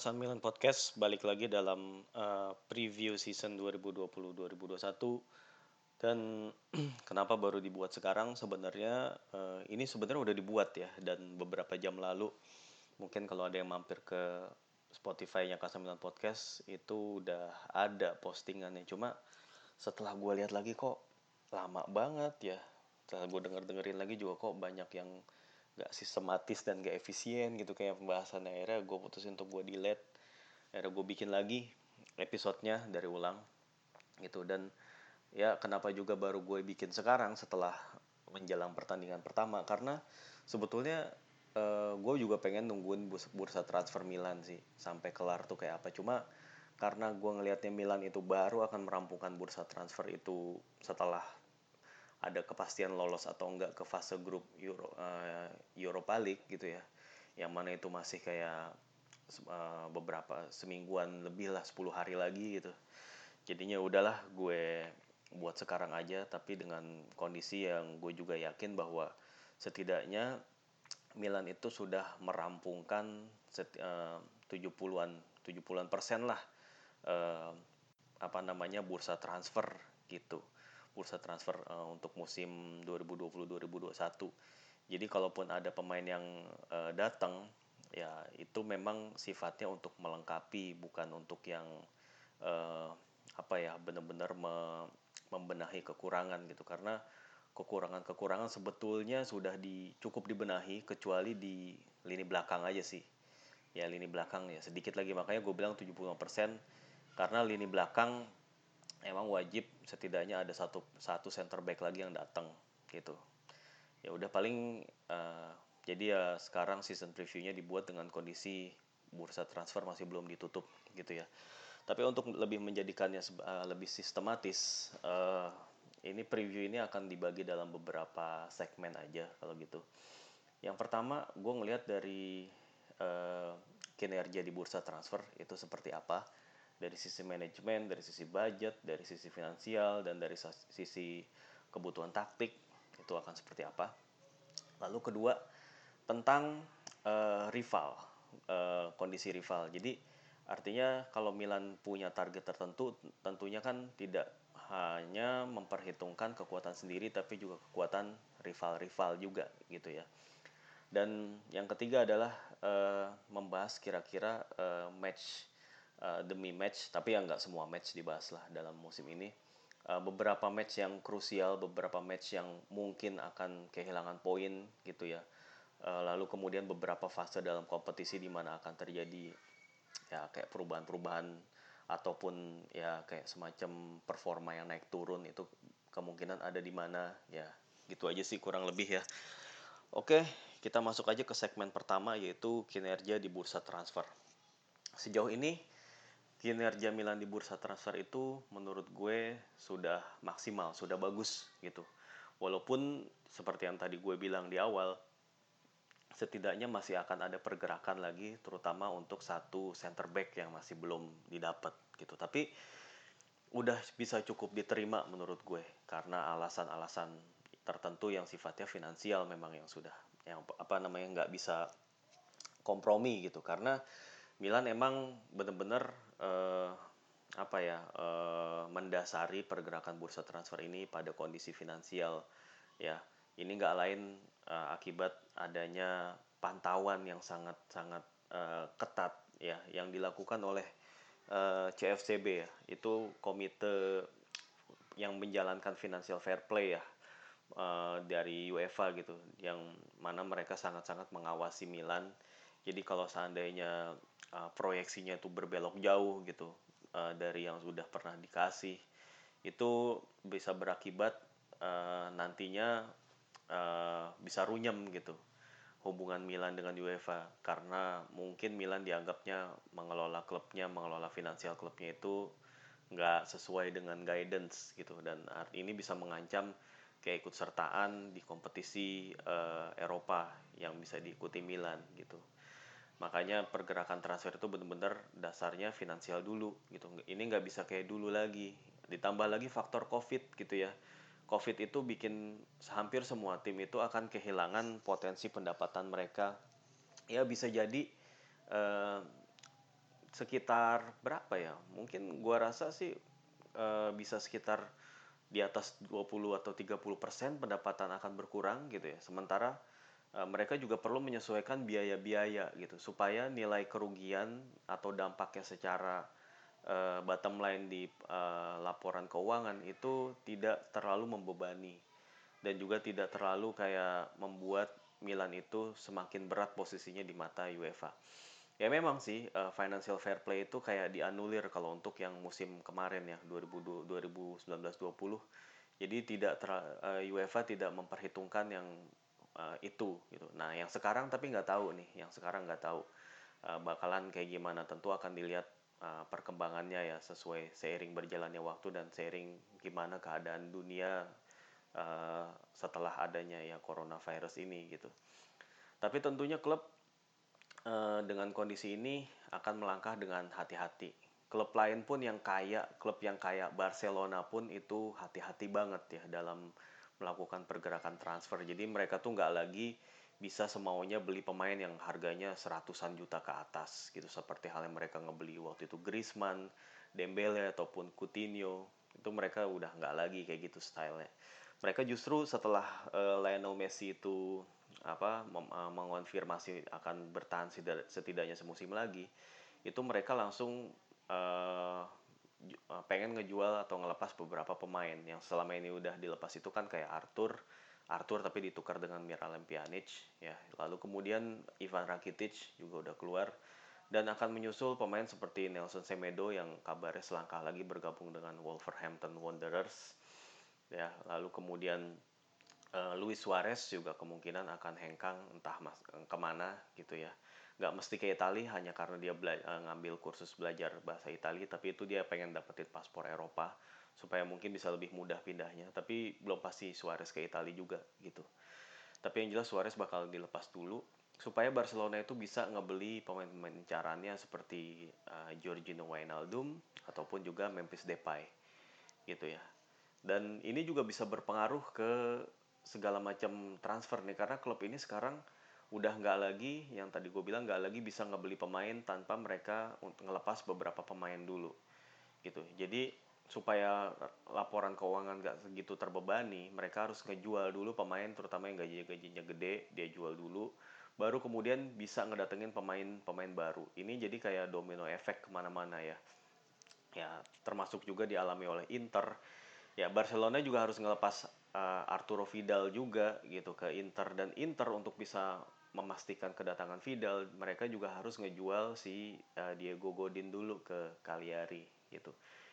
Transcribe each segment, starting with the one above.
Kasan Milan Podcast balik lagi dalam uh, preview season 2020-2021 dan kenapa baru dibuat sekarang? Sebenarnya uh, ini sebenarnya udah dibuat ya dan beberapa jam lalu. Mungkin kalau ada yang mampir ke Spotify-nya Kasan Milan Podcast itu udah ada postingannya. Cuma setelah gue lihat lagi kok lama banget ya. Setelah gue denger dengerin lagi juga kok banyak yang gak sistematis dan gak efisien gitu. Kayak pembahasan akhirnya gue putusin untuk gue delete. Akhirnya gue bikin lagi episodenya dari ulang gitu. Dan ya kenapa juga baru gue bikin sekarang setelah menjelang pertandingan pertama? Karena sebetulnya uh, gue juga pengen nungguin bursa transfer Milan sih sampai kelar tuh kayak apa. Cuma karena gue ngelihatnya Milan itu baru akan merampungkan bursa transfer itu setelah ada kepastian lolos atau enggak ke fase grup Euro uh, Europa League gitu ya. Yang mana itu masih kayak uh, beberapa semingguan lebih lah 10 hari lagi gitu. Jadinya udahlah gue buat sekarang aja. Tapi dengan kondisi yang gue juga yakin bahwa setidaknya Milan itu sudah merampungkan uh, 70-an 70-an persen lah uh, apa namanya bursa transfer gitu bursa transfer uh, untuk musim 2020-2021. Jadi kalaupun ada pemain yang uh, datang ya itu memang sifatnya untuk melengkapi bukan untuk yang uh, apa ya benar-benar me membenahi kekurangan gitu. Karena kekurangan-kekurangan sebetulnya sudah di cukup dibenahi kecuali di lini belakang aja sih. Ya lini belakang ya sedikit lagi. Makanya gue bilang 75% karena lini belakang emang wajib setidaknya ada satu satu center back lagi yang datang gitu. Ya udah paling uh, jadi ya sekarang season previewnya dibuat dengan kondisi bursa transfer masih belum ditutup gitu ya. Tapi untuk lebih menjadikannya uh, lebih sistematis uh, ini preview ini akan dibagi dalam beberapa segmen aja kalau gitu. Yang pertama gue ngelihat dari uh, kinerja di bursa transfer itu seperti apa dari sisi manajemen, dari sisi budget, dari sisi finansial, dan dari sisi kebutuhan taktik itu akan seperti apa. Lalu kedua tentang uh, rival, uh, kondisi rival. Jadi artinya kalau Milan punya target tertentu, tentunya kan tidak hanya memperhitungkan kekuatan sendiri, tapi juga kekuatan rival-rival juga gitu ya. Dan yang ketiga adalah uh, membahas kira-kira uh, match uh, demi match tapi ya nggak semua match dibahas lah dalam musim ini. Uh, beberapa match yang krusial beberapa match yang mungkin akan kehilangan poin gitu ya. Uh, lalu kemudian beberapa fase dalam kompetisi di mana akan terjadi ya kayak perubahan-perubahan ataupun ya kayak semacam performa yang naik turun itu kemungkinan ada di mana ya gitu aja sih kurang lebih ya. Oke kita masuk aja ke segmen pertama yaitu kinerja di bursa transfer. Sejauh ini kinerja Milan di bursa transfer itu menurut gue sudah maksimal, sudah bagus gitu. Walaupun seperti yang tadi gue bilang di awal, setidaknya masih akan ada pergerakan lagi, terutama untuk satu center back yang masih belum didapat gitu. Tapi udah bisa cukup diterima menurut gue karena alasan-alasan tertentu yang sifatnya finansial memang yang sudah yang apa namanya nggak bisa kompromi gitu karena Milan emang bener-bener uh, apa ya uh, mendasari pergerakan bursa transfer ini pada kondisi finansial ya. Ini nggak lain uh, akibat adanya pantauan yang sangat sangat uh, ketat ya yang dilakukan oleh uh, CFCB ya. Itu komite yang menjalankan financial fair play ya uh, dari UEFA gitu yang mana mereka sangat-sangat mengawasi Milan. Jadi kalau seandainya uh, proyeksinya itu berbelok jauh gitu uh, dari yang sudah pernah dikasih. Itu bisa berakibat uh, nantinya uh, bisa runyem gitu hubungan Milan dengan UEFA. Karena mungkin Milan dianggapnya mengelola klubnya mengelola finansial klubnya itu nggak sesuai dengan guidance gitu. Dan ini bisa mengancam keikutsertaan di kompetisi uh, Eropa yang bisa diikuti Milan gitu makanya pergerakan transfer itu benar-benar dasarnya finansial dulu gitu ini nggak bisa kayak dulu lagi ditambah lagi faktor covid gitu ya covid itu bikin hampir semua tim itu akan kehilangan potensi pendapatan mereka ya bisa jadi eh, sekitar berapa ya? Mungkin gua rasa sih uh, bisa sekitar di atas 20 atau 30% pendapatan akan berkurang gitu ya. Sementara uh, mereka juga perlu menyesuaikan biaya-biaya gitu supaya nilai kerugian atau dampaknya secara uh, bottom line di uh, laporan keuangan itu tidak terlalu membebani dan juga tidak terlalu kayak membuat Milan itu semakin berat posisinya di mata UEFA. Ya memang sih uh, financial fair play itu kayak dianulir kalau untuk yang musim kemarin ya 2019-20. Jadi tidak ter, uh, UEFA tidak memperhitungkan yang uh, itu gitu. Nah yang sekarang tapi nggak tahu nih, yang sekarang nggak tahu uh, bakalan kayak gimana. Tentu akan dilihat uh, perkembangannya ya sesuai seiring berjalannya waktu dan seiring gimana keadaan dunia uh, setelah adanya ya coronavirus ini gitu. Tapi tentunya klub uh, dengan kondisi ini akan melangkah dengan hati-hati. Klub lain pun yang kaya, klub yang kaya Barcelona pun itu hati-hati banget ya dalam melakukan pergerakan transfer. Jadi mereka tuh nggak lagi bisa semaunya beli pemain yang harganya seratusan juta ke atas gitu. Seperti hal yang mereka ngebeli waktu itu Griezmann, Dembele ataupun Coutinho. Itu mereka udah nggak lagi kayak gitu stylenya. Mereka justru setelah uh, Lionel Messi itu apa uh, mengonfirmasi akan bertahan setidaknya semusim lagi itu mereka langsung uh, pengen ngejual atau ngelepas beberapa pemain yang selama ini udah dilepas itu kan kayak Arthur. Arthur tapi ditukar dengan Miralem Pjanic ya. Lalu kemudian Ivan Rakitic juga udah keluar. Dan akan menyusul pemain seperti Nelson Semedo yang kabarnya selangkah lagi bergabung dengan Wolverhampton Wanderers ya. Lalu kemudian uh, Luis Suarez juga kemungkinan akan hengkang entah mas ke mana gitu ya nggak mesti ke Italia hanya karena dia uh, ngambil kursus belajar bahasa Italia tapi itu dia pengen dapetin paspor Eropa supaya mungkin bisa lebih mudah pindahnya. Tapi belum pasti Suarez ke Italia juga gitu. Tapi yang jelas Suarez bakal dilepas dulu supaya Barcelona itu bisa ngebeli pemain-pemain incarannya seperti uh, Jorginho Wijnaldum ataupun juga Memphis Depay gitu ya. Dan ini juga bisa berpengaruh ke segala macam transfer nih karena klub ini sekarang udah nggak lagi yang tadi gue bilang nggak lagi bisa ngebeli pemain tanpa mereka ngelepas beberapa pemain dulu gitu. Jadi supaya laporan keuangan nggak segitu terbebani mereka harus ngejual dulu pemain terutama yang gaji gajinya gede dia jual dulu baru kemudian bisa ngedatengin pemain-pemain baru. Ini jadi kayak domino efek ke mana-mana ya. Ya termasuk juga dialami oleh Inter. Ya Barcelona juga harus ngelepas uh, Arturo Vidal juga gitu ke Inter. Dan Inter untuk bisa memastikan kedatangan Vidal mereka juga harus ngejual si uh, Diego Godin dulu ke Cagliari gitu.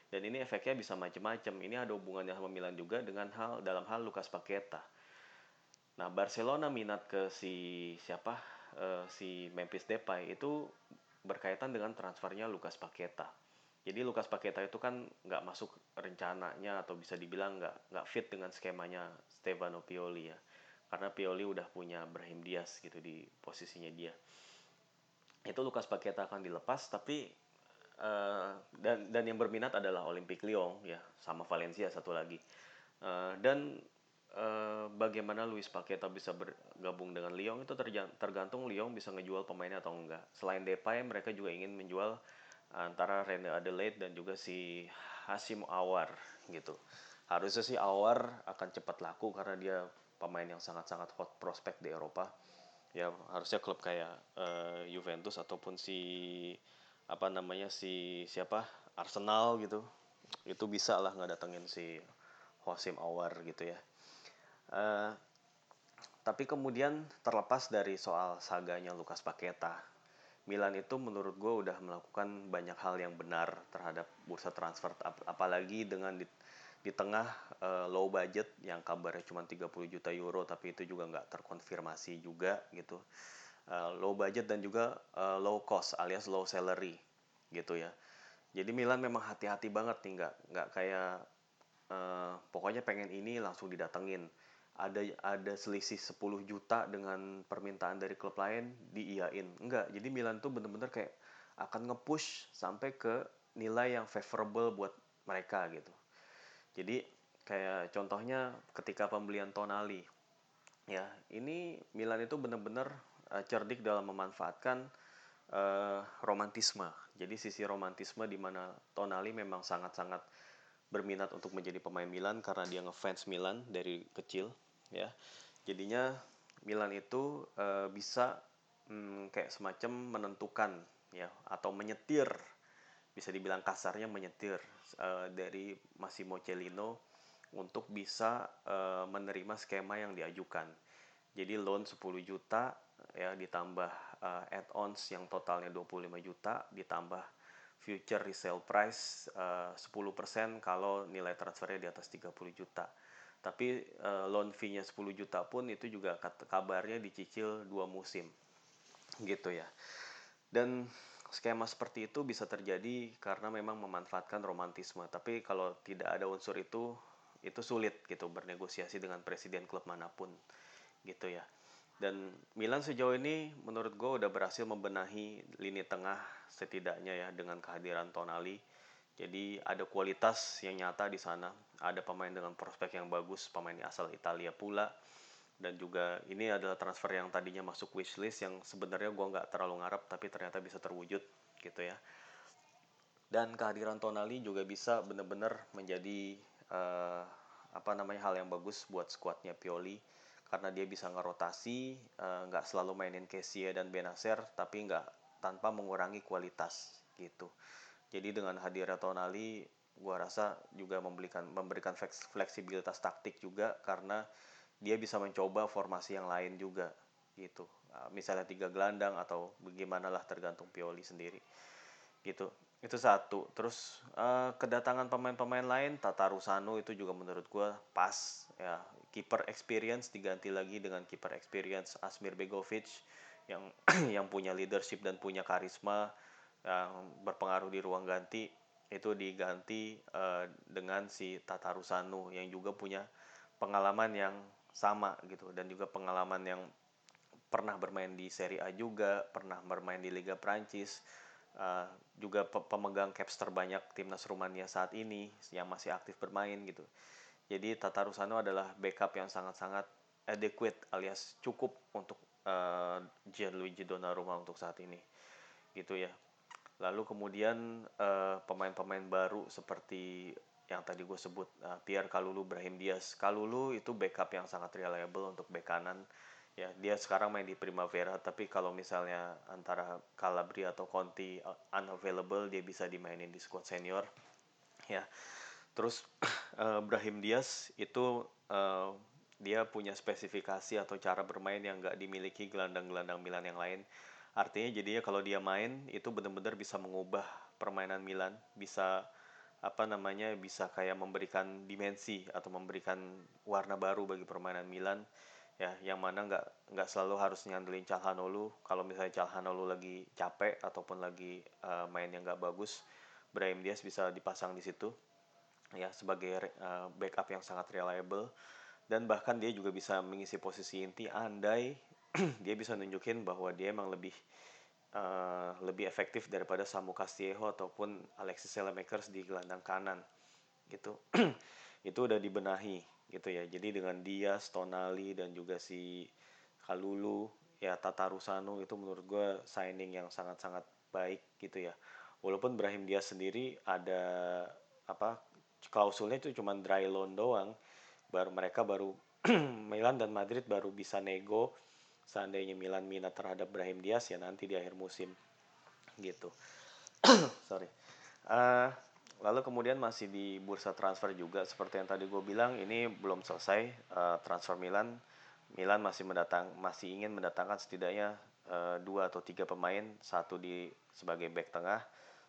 Dan ini efeknya bisa macam-macam ini ada hubungannya sama Milan juga dengan hal dalam hal Lucas Paqueta. Nah Barcelona minat ke si siapa? Uh, si Memphis Depay itu berkaitan dengan transfernya Lucas Paqueta. Jadi Lukas Paketa itu kan nggak masuk rencananya atau bisa dibilang nggak nggak fit dengan skemanya Stefano Pioli ya. Karena Pioli udah punya Brahim Diaz gitu di posisinya dia. Itu Lukas Paketa akan dilepas tapi uh, dan dan yang berminat adalah Olympic Lyon ya sama Valencia satu lagi. Uh, dan uh, bagaimana Luis Paketa bisa bergabung dengan Lyon itu tergantung Lyon bisa ngejual pemainnya atau enggak. Selain Depay mereka juga ingin menjual antara Rene Adelaide dan juga si Hasim Awar gitu. Harusnya sih Awar akan cepat laku karena dia pemain yang sangat-sangat hot prospect di Eropa. Ya harusnya klub kayak uh, Juventus ataupun si apa namanya si siapa Arsenal gitu itu bisa lah nggak datengin si Hasim Awar gitu ya. Uh, tapi kemudian terlepas dari soal saganya Lukas Paketa Milan itu menurut gue udah melakukan banyak hal yang benar terhadap bursa transfer ap apalagi dengan di, di tengah uh, low budget yang kabarnya cuma 30 juta euro tapi itu juga nggak terkonfirmasi juga gitu uh, low budget dan juga uh, low cost alias low salary gitu ya jadi Milan memang hati-hati banget nih nggak nggak kayak uh, pokoknya pengen ini langsung didatengin ada ada selisih 10 juta dengan permintaan dari klub lain diiyain. Enggak, jadi Milan tuh bener-bener kayak akan nge-push sampai ke nilai yang favorable buat mereka gitu. Jadi kayak contohnya ketika pembelian Tonali. Ya, ini Milan itu bener-bener uh, cerdik dalam memanfaatkan uh, romantisme. Jadi sisi romantisme di mana Tonali memang sangat-sangat berminat untuk menjadi pemain Milan karena dia ngefans Milan dari kecil ya. Jadinya Milan itu uh, bisa um, kayak semacam menentukan ya atau menyetir bisa dibilang kasarnya menyetir uh, dari Massimo Cellino untuk bisa uh, menerima skema yang diajukan. Jadi loan 10 juta ya ditambah uh, add-ons yang totalnya 25 juta ditambah future resale price uh, 10% kalau nilai transfernya di atas 30 juta. Tapi uh, loan fee-nya 10 juta pun itu juga kabarnya dicicil dua musim. Gitu ya. Dan skema seperti itu bisa terjadi karena memang memanfaatkan romantisme. Tapi kalau tidak ada unsur itu, itu sulit gitu bernegosiasi dengan presiden klub mana pun gitu ya. Dan Milan sejauh ini menurut gue udah berhasil membenahi lini tengah setidaknya ya dengan kehadiran Tonali. Jadi ada kualitas yang nyata di sana. Ada pemain dengan prospek yang bagus, pemain asal Italia pula dan juga ini adalah transfer yang tadinya masuk wishlist yang sebenarnya gue nggak terlalu ngarap tapi ternyata bisa terwujud gitu ya. Dan kehadiran Tonali juga bisa benar-benar menjadi uh, apa namanya hal yang bagus buat skuadnya Pioli. Karena dia bisa ngerotasi uh, nggak selalu mainin Kessie dan Benacer tapi nggak tanpa mengurangi kualitas gitu. Jadi dengan hadirnya Tonali gue rasa juga memberikan memberikan fleksibilitas taktik juga karena dia bisa mencoba formasi yang lain juga gitu. Ah, misalnya tiga gelandang atau bagaimana lah tergantung Pioli sendiri gitu. Itu satu. Terus uh, kedatangan pemain-pemain lain Tata Rusano itu juga menurut gue pas ya. Kiper experience diganti lagi dengan kiper experience Asmir Begovic yang yang punya leadership dan punya karisma yang berpengaruh di ruang ganti itu diganti uh, dengan si Tata Rusano yang juga punya pengalaman yang sama gitu dan juga pengalaman yang pernah bermain di Serie A juga, pernah bermain di Liga Prancis, uh, juga pemegang caps terbanyak timnas Rumania saat ini yang masih aktif bermain gitu. Jadi Tata Rusano adalah backup yang sangat-sangat adequate alias cukup untuk uh, Gianluigi Donnarumma untuk saat ini. Gitu ya. Lalu kemudian pemain pemain-pemain baru seperti yang tadi gue sebut uh, Pierre Kalulu Brahim Diaz. Kalulu itu backup yang sangat reliable untuk back kanan. Ya dia sekarang main di Primavera tapi kalau misalnya antara Calabria atau Conti uh, unavailable dia bisa dimainin di squad senior. Ya terus uh, Brahim Diaz itu uh, dia punya spesifikasi atau cara bermain yang nggak dimiliki gelandang-gelandang Milan yang lain. Artinya jadinya kalau dia main itu benar-benar bisa mengubah permainan Milan bisa apa namanya bisa kayak memberikan dimensi atau memberikan warna baru bagi permainan Milan. Ya yang mana nggak nggak selalu harus nyandelin Calhanoglu. Kalau misalnya Calhanoglu lagi capek ataupun lagi uh, main yang nggak bagus Brahim Diaz bisa dipasang di situ. Ya sebagai uh, backup yang sangat reliable. Dan bahkan dia juga bisa mengisi posisi inti. Andai dia bisa nunjukin bahwa dia emang lebih uh, lebih efektif daripada Samu Castillejo ataupun Alexis Selemakers di gelandang kanan gitu. Itu udah dibenahi gitu ya. Jadi dengan dia Stonali dan juga si Kalulu ya Tata Rusano itu menurut gue signing yang sangat-sangat baik gitu ya. Walaupun Brahim dia sendiri ada apa klausulnya itu cuma dry loan doang. Baru mereka baru Milan dan Madrid baru bisa nego seandainya Milan minat terhadap Brahim Diaz ya nanti di akhir musim. Gitu. Sorry. Uh, lalu kemudian masih di bursa transfer juga. Seperti yang tadi gue bilang ini belum selesai uh, transfer Milan. Milan masih mendatang masih ingin mendatangkan setidaknya uh, dua atau tiga pemain. Satu di sebagai back tengah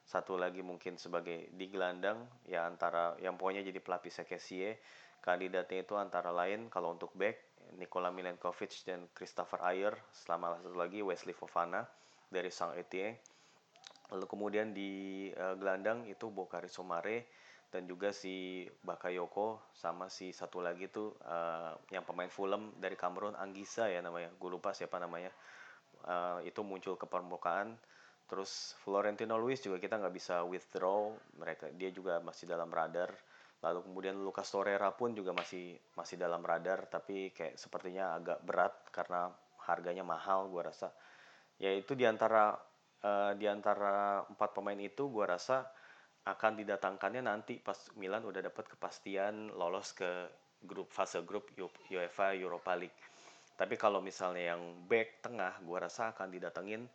satu lagi mungkin sebagai di gelandang. Ya antara yang pokoknya jadi pelapis Kessie kandidatnya itu antara lain kalau untuk back Nikola Milenkovic dan Christopher Ayer selama satu lagi Wesley Fofana dari Sang Etienne. Lalu kemudian di uh, gelandang itu Bokari Somare dan juga si Bakayoko sama si satu lagi tuh uh, yang pemain Fulham dari Kamerun Anggisa ya namanya. Gue lupa siapa namanya. Uh, itu muncul ke permukaan. Terus Florentino Luis juga kita nggak bisa withdraw mereka. Dia juga masih dalam radar lalu kemudian Lucas Torreira pun juga masih masih dalam radar tapi kayak sepertinya agak berat karena harganya mahal gue rasa ya itu di antara uh, di antara empat pemain itu gue rasa akan didatangkannya nanti pas Milan udah dapat kepastian lolos ke grup fase grup UEFA Europa League. Tapi kalau misalnya yang back tengah, gue rasa akan didatengin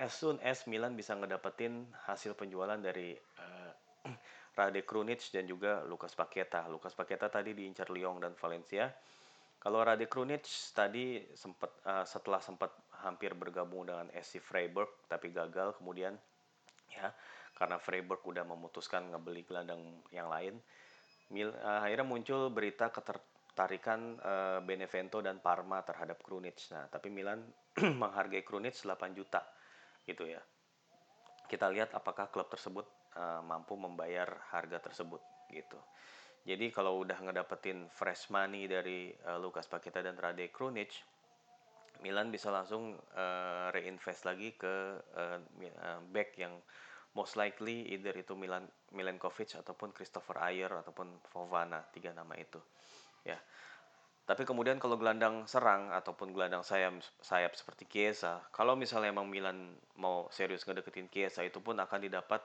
as soon as Milan bisa ngedapetin hasil penjualan dari uh, Rade Krunic dan juga Lukas Paketa. Lukas Paketa tadi diincar Lyon dan Valencia. Kalau Rade Krunic tadi sempat uh, setelah sempat hampir bergabung dengan SC Freiburg tapi gagal kemudian ya karena Freiburg udah memutuskan ngebeli gelandang yang lain. Mil, uh, akhirnya muncul berita keter, tarikan uh, Benevento dan Parma terhadap Krunic. Nah, tapi Milan menghargai Krunic 8 juta gitu ya. Kita lihat apakah klub tersebut uh, mampu membayar harga tersebut gitu. Jadi kalau udah ngedapetin fresh money dari uh, Lukas Paketa dan Rade Krunic, Milan bisa langsung uh, reinvest lagi ke back yang most likely either itu Milan Milenkovic ataupun Christopher Ayer ataupun Fovana tiga nama itu ya tapi kemudian kalau gelandang serang ataupun gelandang sayap sayap seperti Chiesa kalau misalnya emang Milan mau serius ngedeketin Chiesa itu pun akan didapat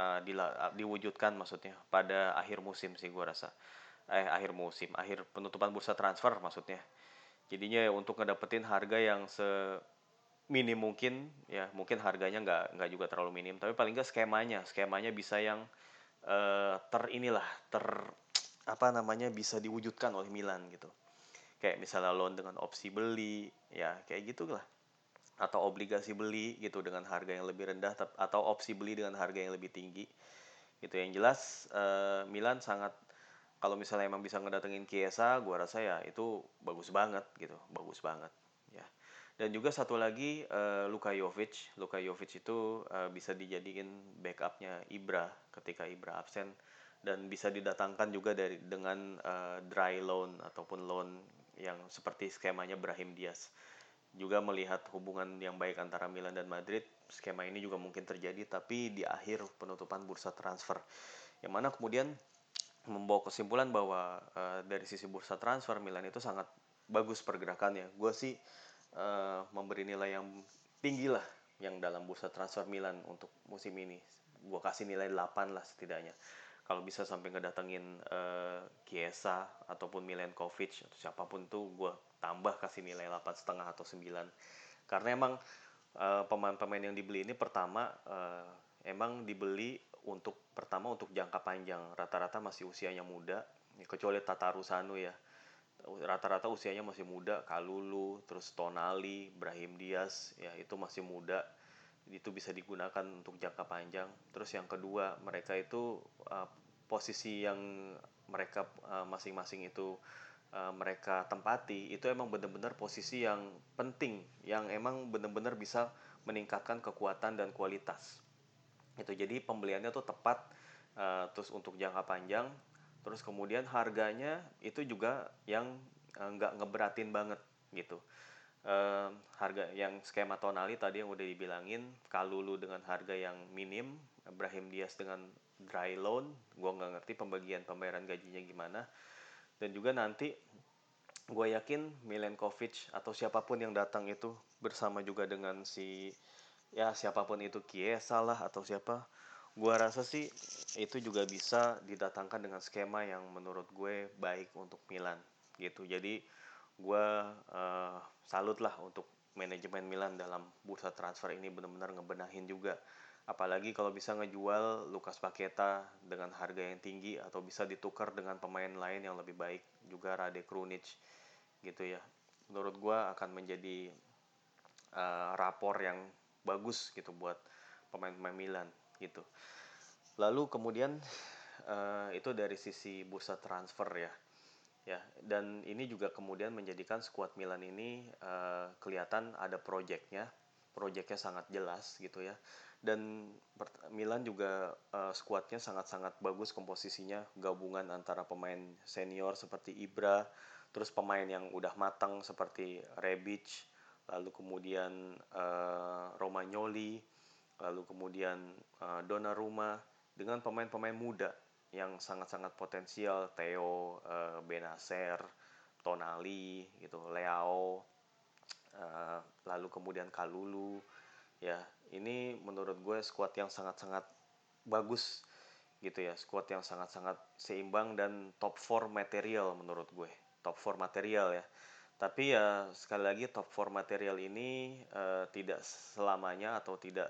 uh, diwujudkan maksudnya pada akhir musim sih gue rasa. Eh akhir musim akhir penutupan bursa transfer maksudnya. Jadinya ya untuk ngedapetin harga yang se minim mungkin ya mungkin harganya nggak nggak juga terlalu minim tapi paling nggak skemanya skemanya bisa yang uh, ter inilah ter apa namanya bisa diwujudkan oleh Milan gitu. Kayak misalnya loan dengan opsi beli ya kayak gitulah atau obligasi beli gitu dengan harga yang lebih rendah atau opsi beli dengan harga yang lebih tinggi gitu yang jelas uh, Milan sangat kalau misalnya emang bisa ngedatengin Chiesa gua rasa ya itu bagus banget gitu bagus banget dan juga satu lagi uh, Luka Jovic. Luka Jovic itu uh, bisa dijadiin backupnya Ibra ketika Ibra absen dan bisa didatangkan juga dari dengan uh, dry loan ataupun loan yang seperti skemanya Brahim Diaz. Juga melihat hubungan yang baik antara Milan dan Madrid, skema ini juga mungkin terjadi tapi di akhir penutupan bursa transfer. Yang mana kemudian membawa kesimpulan bahwa uh, dari sisi bursa transfer Milan itu sangat bagus pergerakannya. Gue sih uh, memberi nilai yang tinggi lah yang dalam bursa transfer Milan untuk musim ini. Gue kasih nilai 8 lah setidaknya. Kalau bisa sampai ngedatengin uh, Chiesa ataupun Milenkovic atau siapa pun tuh gue tambah kasih nilai 8 setengah atau 9. Karena emang pemain pemain-pemain yang dibeli ini pertama uh, emang dibeli untuk pertama untuk jangka panjang. Rata-rata masih usianya muda, kecuali Tataru Sanu ya rata-rata usianya masih muda Kalulu terus Tonali Brahim Diaz ya itu masih muda itu bisa digunakan untuk jangka panjang terus yang kedua mereka itu uh, posisi yang mereka uh, masing-masing itu uh, mereka tempati itu emang benar-benar posisi yang penting yang emang benar-benar bisa meningkatkan kekuatan dan kualitas. Itu jadi pembeliannya tuh tepat uh, terus untuk jangka panjang. Terus kemudian harganya itu juga yang eh, nggak uh, ngeberatin banget gitu. Uh, harga yang skema tonali tadi yang udah dibilangin Kalulu dengan harga yang minim Ibrahim Diaz dengan dry loan gue nggak ngerti pembagian pembayaran gajinya gimana dan juga nanti gue yakin Milenkovic atau siapa pun yang datang itu bersama juga dengan si ya siapa pun itu Kiesa lah atau siapa Gua rasa sih itu juga bisa didatangkan dengan skema yang menurut gue baik untuk Milan gitu. Jadi gue uh, salut lah untuk manajemen Milan dalam bursa transfer ini benar-benar ngebenahin juga. Apalagi kalau bisa ngejual Lukas Paketa dengan harga yang tinggi atau bisa ditukar dengan pemain lain yang lebih baik juga Rade Krunic gitu ya. Menurut gue akan menjadi uh, rapor yang bagus gitu buat pemain-pemain Milan gitu. Lalu kemudian uh, itu dari sisi bursa transfer ya. Ya, dan ini juga kemudian menjadikan skuad Milan ini uh, kelihatan ada proyeknya, proyeknya sangat jelas gitu ya. Dan Milan juga uh, skuadnya sangat-sangat bagus komposisinya, gabungan antara pemain senior seperti Ibra, terus pemain yang udah matang seperti Rebic, lalu kemudian uh, Romagnoli, lalu kemudian uh, Donnarumma dengan pemain-pemain muda yang sangat-sangat potensial. Theo uh, Benacer Tonali gitu Leao uh, lalu kemudian Kalulu ya ini menurut gue squad yang sangat-sangat bagus gitu ya squad yang sangat-sangat seimbang dan top 4 material menurut gue top 4 material ya tapi ya sekali lagi top 4 material ini uh, tidak selamanya atau tidak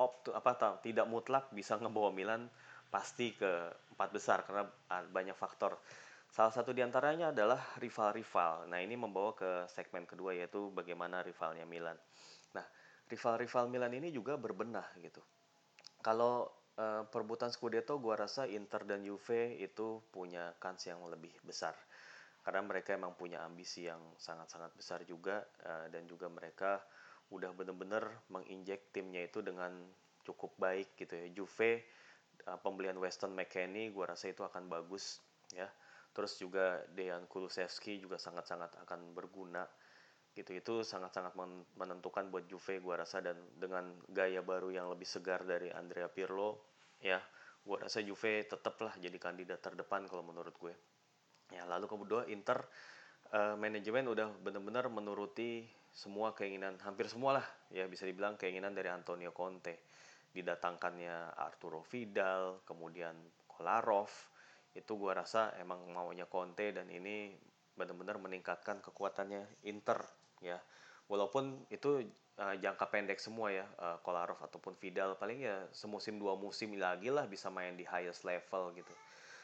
op apa tidak mutlak bisa ngebawa Milan pasti ke empat besar karena banyak faktor Salah satu di antaranya adalah rival-rival. Nah ini membawa ke segmen kedua yaitu bagaimana rivalnya Milan. Rival-rival Milan ini juga berbenah gitu. Kalau uh, perebutan Scudetto, gua rasa Inter dan Juve itu punya kans yang lebih besar karena mereka emang punya ambisi yang sangat-sangat besar juga uh, dan juga mereka udah bener-bener menginjek timnya itu dengan cukup baik gitu ya. Juve uh, pembelian Weston McKennie gua rasa itu akan bagus ya terus juga Dejan Kulusevski juga sangat-sangat akan berguna gitu. Itu sangat-sangat menentukan buat Juve gue rasa. Dan dengan gaya baru yang lebih segar dari Andrea Pirlo ya gue rasa Juve tetaplah jadi kandidat terdepan kalau menurut gue. Ya lalu kemudian Inter uh, manajemen udah benar-benar menuruti semua keinginan hampir semua lah ya bisa dibilang keinginan dari Antonio Conte. Didatangkannya Arturo Vidal kemudian Kolarov. Itu gue rasa emang maunya Conte dan ini benar-benar meningkatkan kekuatannya Inter ya walaupun itu uh, jangka pendek semua ya uh, Kolarov ataupun Vidal paling ya semusim dua musim lagi lah bisa main di highest level gitu.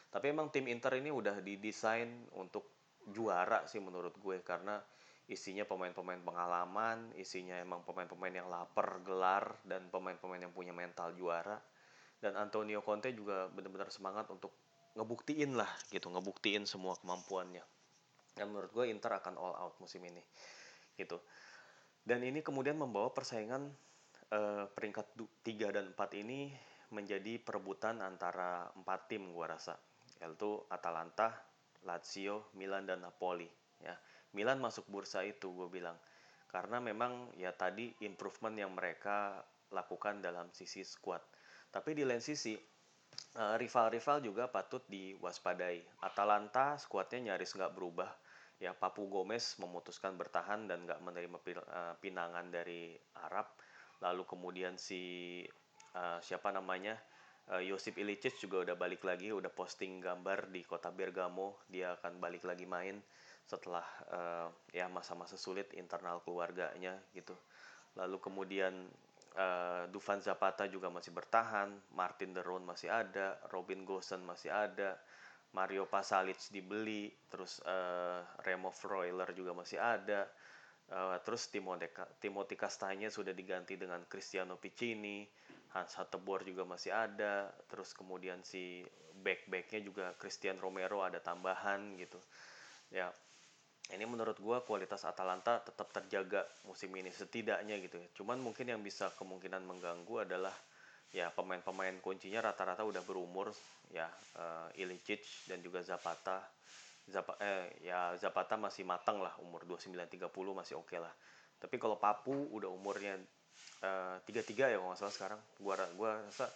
Tapi emang tim Inter ini udah didesain untuk juara sih menurut gue karena isinya pemain-pemain pengalaman isinya emang pemain-pemain yang lapar gelar dan pemain-pemain yang punya mental juara. Dan Antonio Conte juga benar-benar semangat untuk ngebuktiin lah gitu ngebuktiin semua kemampuannya. Dan menurut gue Inter akan all out musim ini gitu dan ini kemudian membawa persaingan uh, peringkat 3 dan 4 ini menjadi perebutan antara empat tim gue rasa yaitu Atalanta, Lazio, Milan dan Napoli ya Milan masuk bursa itu gue bilang karena memang ya tadi improvement yang mereka lakukan dalam sisi squad tapi di lain sisi Eh, rival-rival juga patut diwaspadai. Atalanta skuadnya nyaris nggak berubah. Ya, Papu Gomez memutuskan bertahan dan nggak menerima eh, pinangan dari Arab. Lalu kemudian si uh, siapa namanya uh, Josip Ilicic juga udah balik lagi, udah posting gambar di kota Bergamo. Dia akan balik lagi main setelah uh, ya masa-masa sulit internal keluarganya gitu. Lalu kemudian uh, Dufan Zapata juga masih bertahan, Martin Deron masih ada, Robin Gosens masih ada, Mario Pasalic dibeli, terus uh, Remo Freuler juga masih ada, uh, terus Timothy Castagne sudah diganti dengan Cristiano Piccini, Hans Hatebor juga masih ada, terus kemudian si back-backnya juga Christian Romero ada tambahan gitu, ya ini menurut gue kualitas Atalanta tetap terjaga musim ini setidaknya gitu ya. Cuman mungkin yang bisa kemungkinan mengganggu adalah ya pemain-pemain kuncinya rata-rata udah berumur ya uh, Ilicic dan juga Zapata. Zap eh ya Zapata masih matang lah umur 29 30 masih oke okay lah. Tapi kalau Papu udah umurnya uh, eh, 33 ya kalau nggak salah sekarang. Gua gua rasa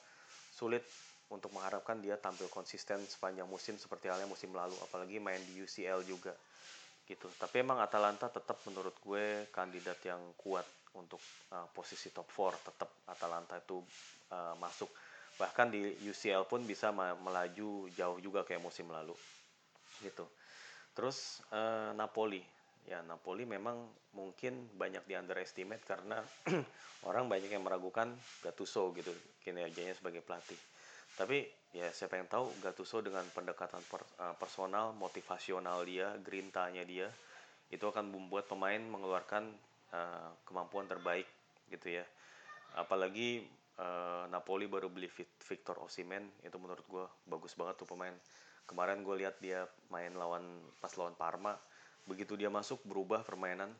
sulit untuk mengharapkan dia tampil konsisten sepanjang musim seperti halnya musim lalu apalagi main di UCL juga gitu tapi emang Atalanta tetap menurut gue kandidat yang kuat untuk uh, posisi top 4 tetap Atalanta itu uh, masuk. Bahkan di UCL pun bisa melaju jauh juga kayak musim lalu. Gitu. Terus uh, Napoli. Ya Napoli memang mungkin banyak di underestimate karena orang banyak yang meragukan Gattuso gitu kinerjanya sebagai pelatih. Tapi ya siapa yang tahu Gattuso dengan pendekatan per, uh, personal motivasional dia grintanya dia itu akan membuat pemain mengeluarkan uh, kemampuan terbaik gitu ya. Apalagi uh, Napoli baru beli Victor Osimen itu menurut gue bagus banget tuh pemain. Kemarin gue lihat dia main lawan pas lawan Parma begitu dia masuk berubah permainan.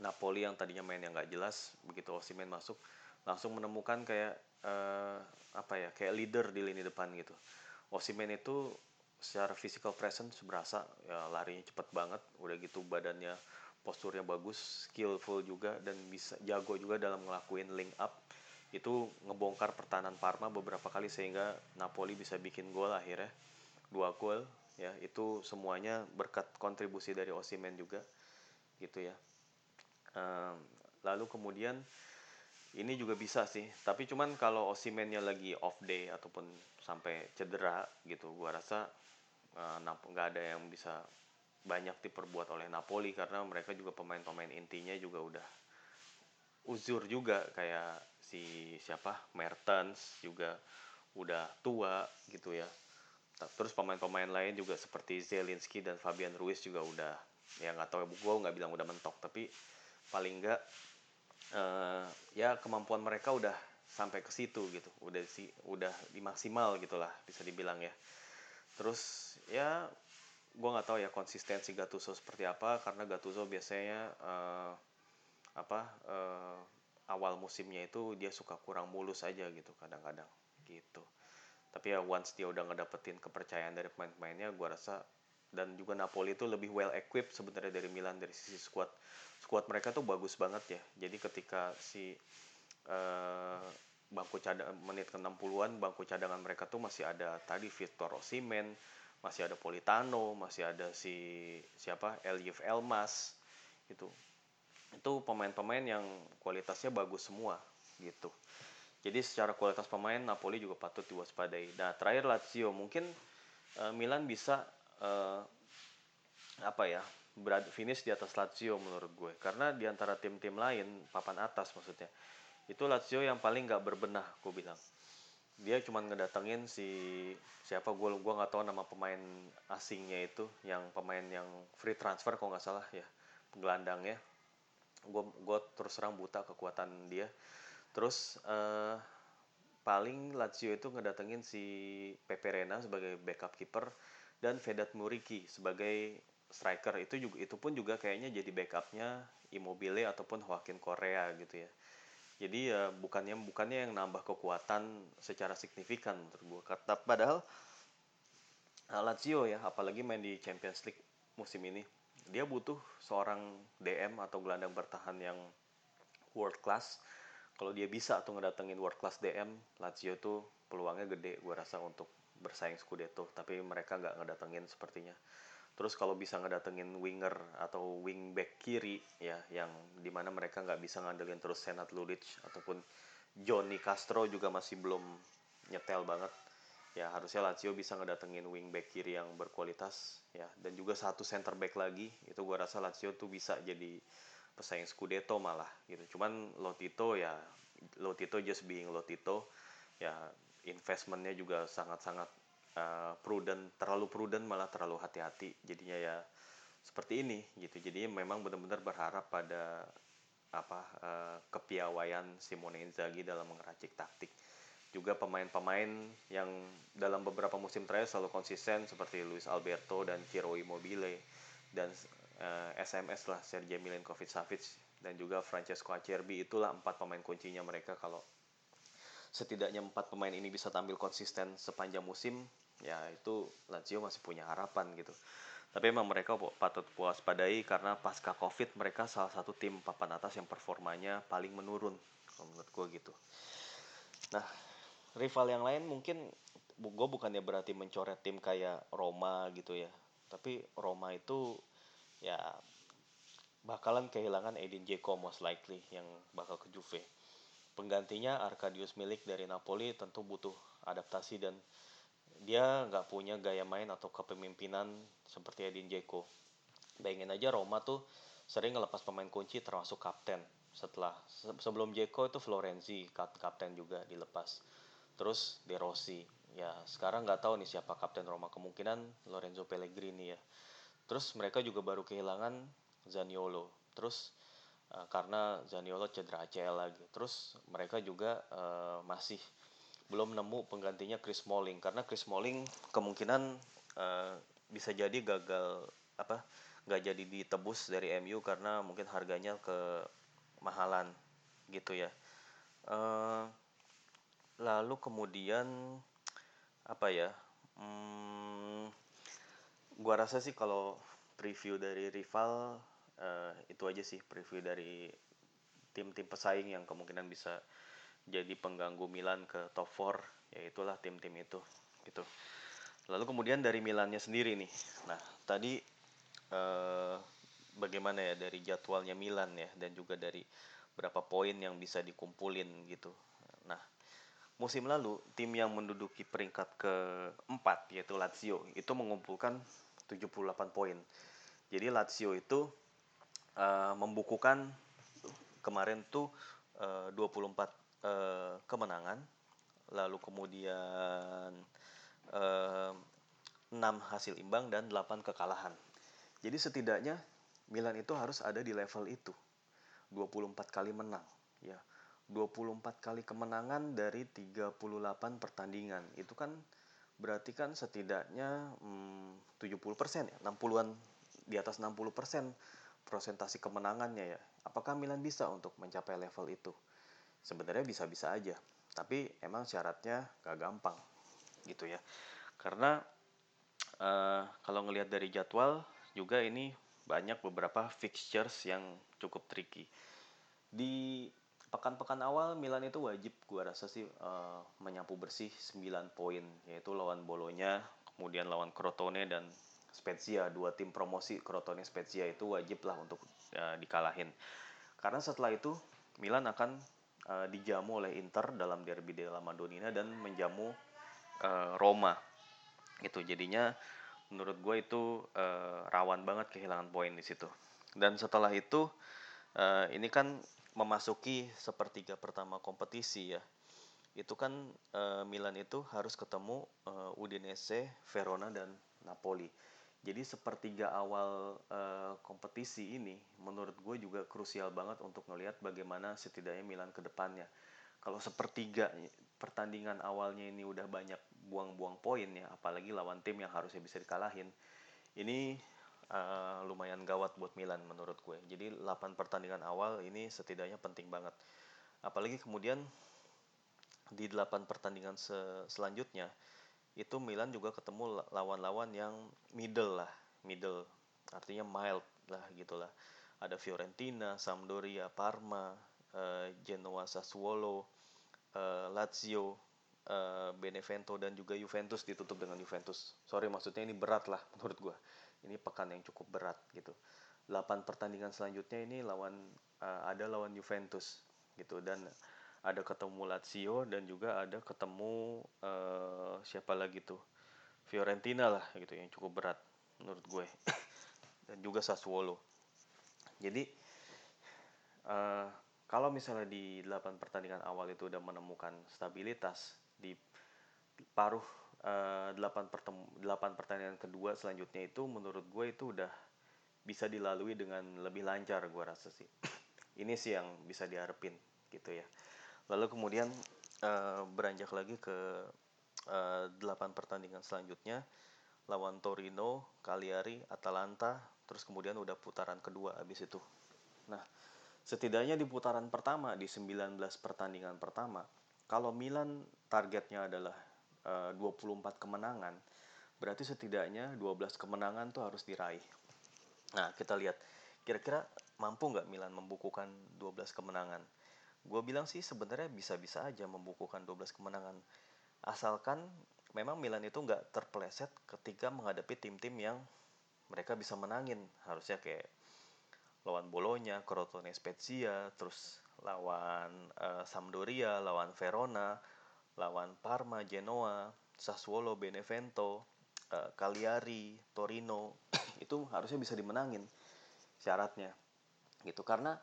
Napoli yang tadinya main yang nggak jelas begitu Osimen masuk langsung menemukan kayak uh, apa ya kayak leader di lini depan gitu. Osimen itu secara physical presence berasa ya larinya cepet banget, udah gitu badannya posturnya bagus, skillful juga dan bisa jago juga dalam ngelakuin link up. Itu ngebongkar pertahanan Parma beberapa kali sehingga Napoli bisa bikin gol akhirnya. Dua gol ya, itu semuanya berkat kontribusi dari Osimen juga gitu ya. Um, lalu kemudian ini juga bisa sih, tapi cuman kalau Osimhennya lagi off day ataupun sampai cedera gitu, gua rasa uh, nggak ada yang bisa banyak diperbuat oleh Napoli karena mereka juga pemain-pemain intinya juga udah uzur juga. Kayak si siapa? Mertens juga udah tua gitu ya. Terus pemain-pemain lain juga seperti Zelinski dan Fabian Ruiz juga udah ya nggak tahu gue nggak bilang udah mentok tapi paling nggak uh, ya kemampuan mereka udah sampai ke situ gitu. Udah si udah di maksimal gitulah bisa dibilang ya. Terus ya gue nggak tahu ya konsistensi Gattuso seperti apa karena Gattuso biasanya uh, apa uh, awal musimnya itu dia suka kurang mulus aja gitu kadang-kadang gitu tapi ya once dia udah ngedapetin kepercayaan dari pemain-pemainnya gue rasa dan juga Napoli itu lebih well equipped sebenarnya dari Milan dari sisi squad squad mereka tuh bagus banget ya. Jadi ketika si uh, bangku cadangan menit ke 60-an bangku cadangan mereka tuh masih ada tadi Victor Osimhen, masih ada Politano, masih ada si siapa Elif Elmas itu. Itu pemain-pemain yang kualitasnya bagus semua gitu. Jadi secara kualitas pemain Napoli juga patut diwaspadai. Nah, terakhir Lazio mungkin uh, Milan bisa uh, apa ya berat finish di atas Lazio menurut gue karena di antara tim-tim lain papan atas maksudnya itu Lazio yang paling nggak berbenah gue bilang dia cuma ngedatengin si siapa gue gue nggak tahu nama pemain asingnya itu yang pemain yang free transfer kalau nggak salah ya gelandangnya. Gue gue terus serang buta kekuatan dia. Terus uh, paling Lazio itu ngedatengin si Pepe Reina sebagai backup keeper dan Vedat Muriki sebagai striker. Itu juga itu pun juga kayaknya jadi backupnya Immobile ataupun Joaquin Korea gitu ya jadi ya bukannya bukannya yang nambah kekuatan secara signifikan menurut gue kata padahal Lazio ya apalagi main di Champions League musim ini dia butuh seorang DM atau gelandang bertahan yang world class. Kalau dia bisa tuh ngedatengin world class DM Lazio tuh peluangnya gede gue rasa untuk bersaing Scudetto. Tapi mereka nggak ngedatengin sepertinya terus kalau bisa ngedatengin winger atau wingback kiri ya yang di mana mereka nggak bisa ngandelin terus Senat Lulic ataupun Johnny Castro juga masih belum nyetel banget. Ya harusnya Lazio bisa ngedatengin wingback kiri yang berkualitas ya. Dan juga satu center back lagi itu gua rasa Lazio tuh bisa jadi pesaing Scudetto malah gitu. Cuman Lotito ya Lotito just being Lotito ya investmentnya juga sangat-sangat uh, prudent terlalu prudent malah terlalu hati-hati. Jadinya ya seperti ini gitu. Jadi memang benar-benar berharap pada apa uh, kepiawaian Simone Inzaghi dalam mengeracik taktik. Juga pemain-pemain yang dalam beberapa musim terakhir selalu konsisten seperti Luis Alberto dan Ciro Immobile dan uh, eh, SMS lah Sergej Milinkovic Savic dan juga Francesco Acerbi. Itulah empat pemain kuncinya mereka kalau setidaknya empat pemain ini bisa tampil konsisten sepanjang musim ya itu Lazio masih punya harapan gitu. Tapi emang mereka patut puas padai karena pasca covid mereka salah satu tim papan atas yang performanya paling menurun kalau menurut gue gitu. Nah rival yang lain mungkin gue bukannya berarti mencoret tim kayak Roma gitu ya. Tapi Roma itu ya bakalan kehilangan Edin Dzeko most likely yang bakal ke Juve. Penggantinya Arkadius Milik dari Napoli tentu butuh adaptasi dan dia nggak punya gaya main atau kepemimpinan seperti Edin Dzeko. Bayangin aja Roma tuh sering ngelepas pemain kunci termasuk kapten. Setelah sebelum Dzeko itu Florenzi kapten juga dilepas. Terus De Rossi. Ya sekarang nggak tahu nih siapa kapten Roma kemungkinan Lorenzo Pellegrini ya. Terus mereka juga baru kehilangan Zaniolo. Terus uh, karena Zaniolo cedera ACL lagi. Terus mereka juga uh, masih belum nemu penggantinya Chris Smalling. Karena Chris Smalling kemungkinan uh, bisa jadi gagal apa nggak jadi ditebus dari MU karena mungkin harganya ke mahalan gitu ya. Uh, lalu kemudian apa ya hmm, gua rasa sih kalau preview dari rival uh, itu aja sih preview dari tim-tim pesaing yang kemungkinan bisa jadi pengganggu Milan ke top 4 ya itulah tim-tim itu gitu lalu kemudian dari Milannya sendiri nih nah tadi eh, bagaimana ya dari jadwalnya Milan ya dan juga dari berapa poin yang bisa dikumpulin gitu. Nah, musim lalu tim yang menduduki peringkat keempat yaitu Lazio itu mengumpulkan 78 poin. Jadi Lazio itu uh, membukukan kemarin tuh uh, 24 uh, kemenangan, lalu kemudian uh, 6 hasil imbang dan 8 kekalahan. Jadi setidaknya Milan itu harus ada di level itu. 24 kali menang, ya. 24 kali kemenangan dari 38 pertandingan. Itu kan berarti kan setidaknya hmm, 70% ya, 60-an di atas 60% presentasi kemenangannya ya. Apakah Milan bisa untuk mencapai level itu? Sebenarnya bisa-bisa aja, tapi emang syaratnya gak gampang gitu ya. Karena uh, kalau ngelihat dari jadwal juga ini banyak beberapa fixtures yang cukup tricky. Di pekan-pekan awal Milan itu wajib gua rasa sih uh, menyapu bersih 9 poin yaitu lawan Bolonya, kemudian lawan Crotone dan Spezia, dua tim promosi Crotone Spezia itu wajib lah untuk uh, dikalahin. Karena setelah itu Milan akan uh, dijamu oleh Inter dalam derby della Madonnina dan menjamu uh, Roma. Itu jadinya menurut gue itu uh, rawan banget kehilangan poin di situ. Dan setelah itu uh, ini kan memasuki sepertiga pertama kompetisi ya. Itu kan uh, Milan itu harus ketemu uh, Udinese, Verona dan Napoli. Jadi sepertiga awal uh, kompetisi ini menurut gue juga krusial banget untuk ngelihat bagaimana setidaknya Milan ke depannya. Kalau sepertiga pertandingan awalnya ini udah banyak buang-buang poin ya, apalagi lawan tim yang harusnya bisa dikalahin. Ini uh, lumayan gawat buat Milan menurut gue. Jadi 8 pertandingan awal ini setidaknya penting banget. Apalagi kemudian di 8 pertandingan se selanjutnya itu Milan juga ketemu lawan-lawan yang middle lah, middle artinya mild lah gitulah. Ada Fiorentina, Sampdoria, Parma, uh, Genoa, Sassuolo, uh, Lazio, uh, Benevento dan juga Juventus ditutup dengan Juventus. Sorry maksudnya ini berat lah menurut gue. Ini pekan yang cukup berat gitu. 8 pertandingan selanjutnya ini lawan ada lawan Juventus gitu dan ada ketemu Lazio dan juga ada ketemu uh, siapa lagi tuh? Fiorentina lah gitu yang cukup berat menurut gue. Dan juga Sassuolo. Jadi uh, kalau misalnya di 8 pertandingan awal itu udah menemukan stabilitas di paruh uh, 8, pertemu, 8 pertandingan kedua selanjutnya itu menurut gue itu udah bisa dilalui dengan lebih lancar gue rasa sih. Ini sih yang bisa diharapin gitu ya lalu kemudian uh, beranjak lagi ke uh, eh, 8 pertandingan selanjutnya lawan Torino, Cagliari, Atalanta, terus kemudian udah putaran kedua abis itu. Nah, setidaknya di putaran pertama di 19 pertandingan pertama, kalau Milan targetnya adalah eh, uh, 24 kemenangan, berarti setidaknya 12 kemenangan tuh harus diraih. Nah, kita lihat kira-kira mampu nggak Milan membukukan 12 kemenangan? Gue bilang sih sebenarnya bisa-bisa aja membukukan 12 kemenangan. Asalkan memang Milan itu nggak terpeleset ketika menghadapi tim-tim yang mereka bisa menangin. Harusnya kayak lawan Bolonya, Crotone Spezia, terus lawan uh, Sampdoria, lawan Verona, lawan Parma, Genoa, Sassuolo, Benevento, uh, Cagliari, Torino itu harusnya bisa dimenangin syaratnya. Gitu karena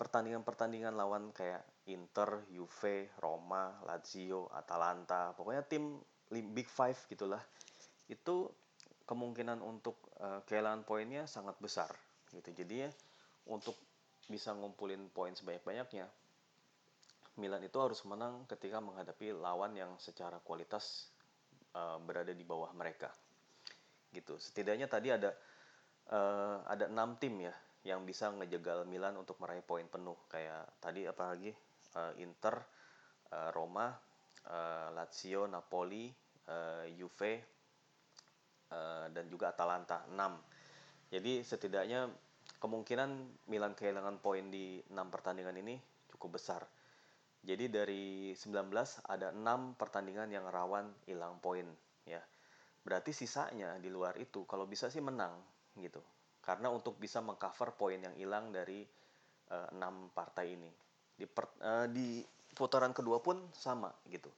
pertandingan-pertandingan lawan kayak Inter, Juve, Roma, Lazio, Atalanta, pokoknya tim Big Five gitulah, itu kemungkinan untuk uh, kehilangan poinnya sangat besar gitu. Jadi ya untuk bisa ngumpulin poin sebanyak-banyaknya, Milan itu harus menang ketika menghadapi lawan yang secara kualitas uh, berada di bawah mereka. Gitu. Setidaknya tadi ada uh, ada enam tim ya yang bisa ngejegal Milan untuk meraih poin penuh kayak tadi apalagi uh, Inter, uh, Roma, uh, Lazio, Napoli, uh, Juve uh, dan juga Atalanta 6. Jadi setidaknya kemungkinan Milan kehilangan poin di 6 pertandingan ini cukup besar. Jadi dari 19 ada 6 pertandingan yang rawan hilang poin ya. Berarti sisanya di luar itu kalau bisa sih menang gitu karena untuk bisa mengcover poin yang hilang dari uh, enam partai ini di per, uh, di putaran kedua pun sama gitu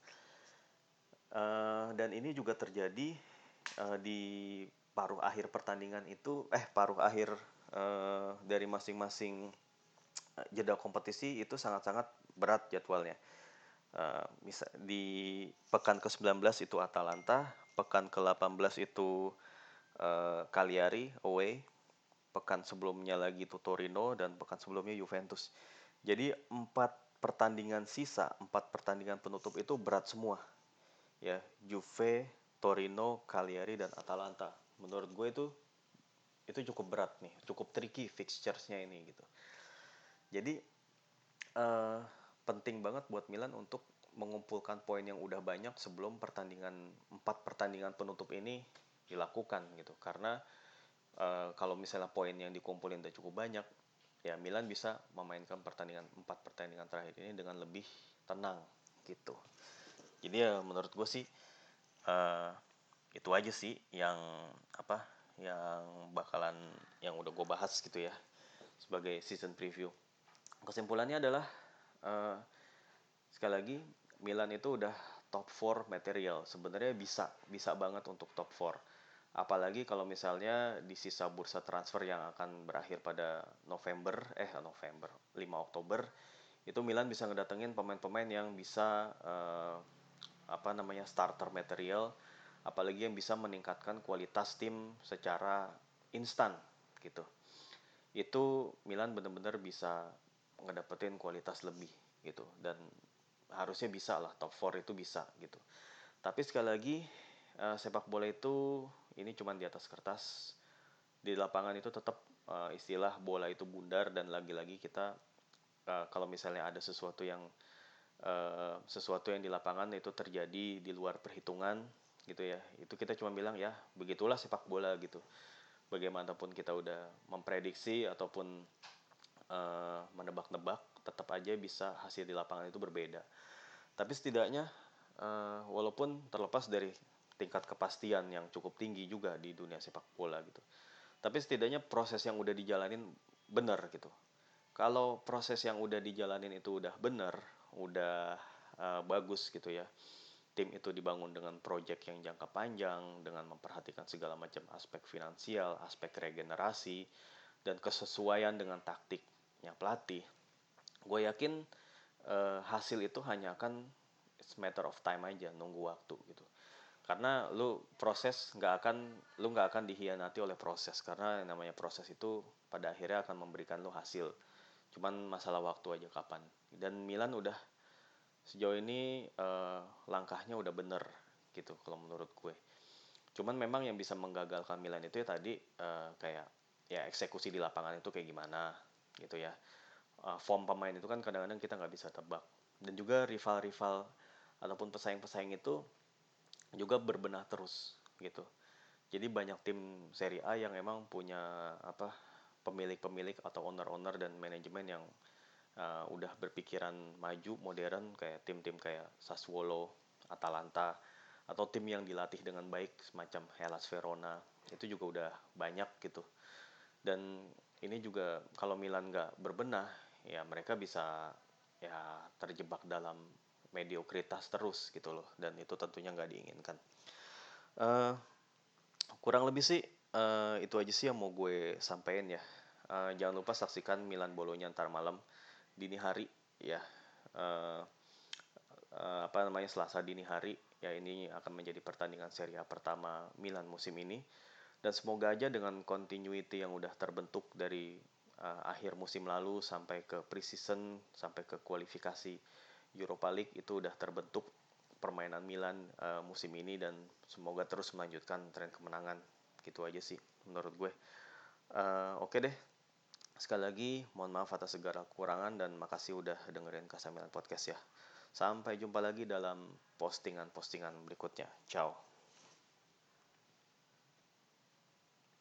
uh, dan ini juga terjadi uh, di paruh akhir pertandingan itu eh paruh akhir uh, dari masing-masing jeda kompetisi itu sangat-sangat berat jadwalnya. Uh, di pekan ke-19 itu Atalanta, pekan ke-18 itu uh, away, pekan sebelumnya lagi itu Torino dan pekan sebelumnya Juventus. Jadi empat pertandingan sisa, empat pertandingan penutup itu berat semua. Ya, Juve, Torino, Cagliari dan Atalanta. Menurut gue itu itu cukup berat nih, cukup tricky fixtures-nya ini gitu. Jadi uh, penting banget buat Milan untuk mengumpulkan poin yang udah banyak sebelum pertandingan empat pertandingan penutup ini dilakukan gitu karena uh, kalau misalnya poin yang dikumpulin udah cukup banyak ya Milan bisa memainkan pertandingan empat pertandingan terakhir ini dengan lebih tenang gitu. Jadi ya menurut gue sih uh, itu aja sih yang apa yang bakalan yang udah gue bahas gitu ya sebagai season preview. Kesimpulannya adalah uh, sekali lagi Milan itu udah top 4 material. Sebenarnya bisa bisa banget untuk top 4 apalagi kalau misalnya di sisa bursa transfer yang akan berakhir pada November eh November 5 Oktober itu Milan bisa ngedatengin pemain-pemain yang bisa uh, apa namanya starter material apalagi yang bisa meningkatkan kualitas tim secara instan gitu. Itu Milan benar-benar bisa ngedapetin kualitas lebih gitu. Dan harusnya bisa lah top 4 itu bisa gitu. Tapi sekali lagi uh, sepak bola itu ini cuma di atas kertas. Di lapangan itu tetap uh, istilah bola itu bundar dan lagi-lagi kita uh, kalau misalnya ada sesuatu yang uh, sesuatu yang di lapangan itu terjadi di luar perhitungan gitu ya itu kita cuma bilang ya begitulah sepak bola gitu. Bagaimanapun kita udah memprediksi ataupun uh, menebak-nebak tetap aja bisa hasil di lapangan itu berbeda. Tapi setidaknya uh, walaupun terlepas dari tingkat kepastian yang cukup tinggi juga di dunia sepak bola gitu. Tapi setidaknya proses yang udah dijalanin benar gitu. Kalau proses yang udah dijalanin itu udah benar udah uh, bagus gitu ya tim itu dibangun dengan proyek yang jangka panjang dengan memperhatikan segala macam aspek finansial aspek regenerasi dan kesesuaian dengan taktik yang pelatih gue yakin uh, hasil itu hanya akan it's matter of time aja nunggu waktu gitu karena lu proses nggak akan lu nggak akan dihianati oleh proses. Karena yang namanya proses itu pada akhirnya akan memberikan lu hasil. Cuman masalah waktu aja kapan. Dan Milan udah sejauh ini uh, langkahnya udah bener gitu kalau menurut gue. Cuman memang yang bisa menggagalkan Milan itu ya tadi uh, kayak ya eksekusi di lapangan itu kayak gimana gitu ya. Uh, form pemain itu kan kadang-kadang kita nggak bisa tebak. Dan juga rival-rival ataupun pesaing-pesaing itu juga berbenah terus gitu. Jadi banyak tim Serie A yang emang punya apa pemilik-pemilik atau owner-owner dan manajemen yang uh, udah berpikiran maju modern kayak tim-tim kayak Sassuolo, Atalanta atau tim yang dilatih dengan baik semacam Hellas Verona itu juga udah banyak gitu. Dan ini juga kalau Milan nggak berbenah ya mereka bisa ya terjebak dalam mediokritas terus gitu loh dan itu tentunya nggak diinginkan. Uh, kurang lebih sih uh, itu aja sih yang mau gue sampaikan ya. Uh, jangan lupa saksikan Milan Bolonya ntar malam dini hari ya. Uh, uh, apa namanya Selasa dini hari ya ini akan menjadi pertandingan Serie A pertama Milan musim ini. Dan semoga aja dengan continuity yang udah terbentuk dari uh, akhir musim lalu sampai ke preseason sampai ke kualifikasi Europa League itu udah terbentuk permainan Milan uh, musim ini dan semoga terus melanjutkan tren kemenangan. Gitu aja sih menurut gue. Uh, oke okay deh. Sekali lagi mohon maaf atas segala kekurangan dan makasih udah dengerin Kasamilan Podcast ya. Sampai jumpa lagi dalam postingan-postingan berikutnya. Ciao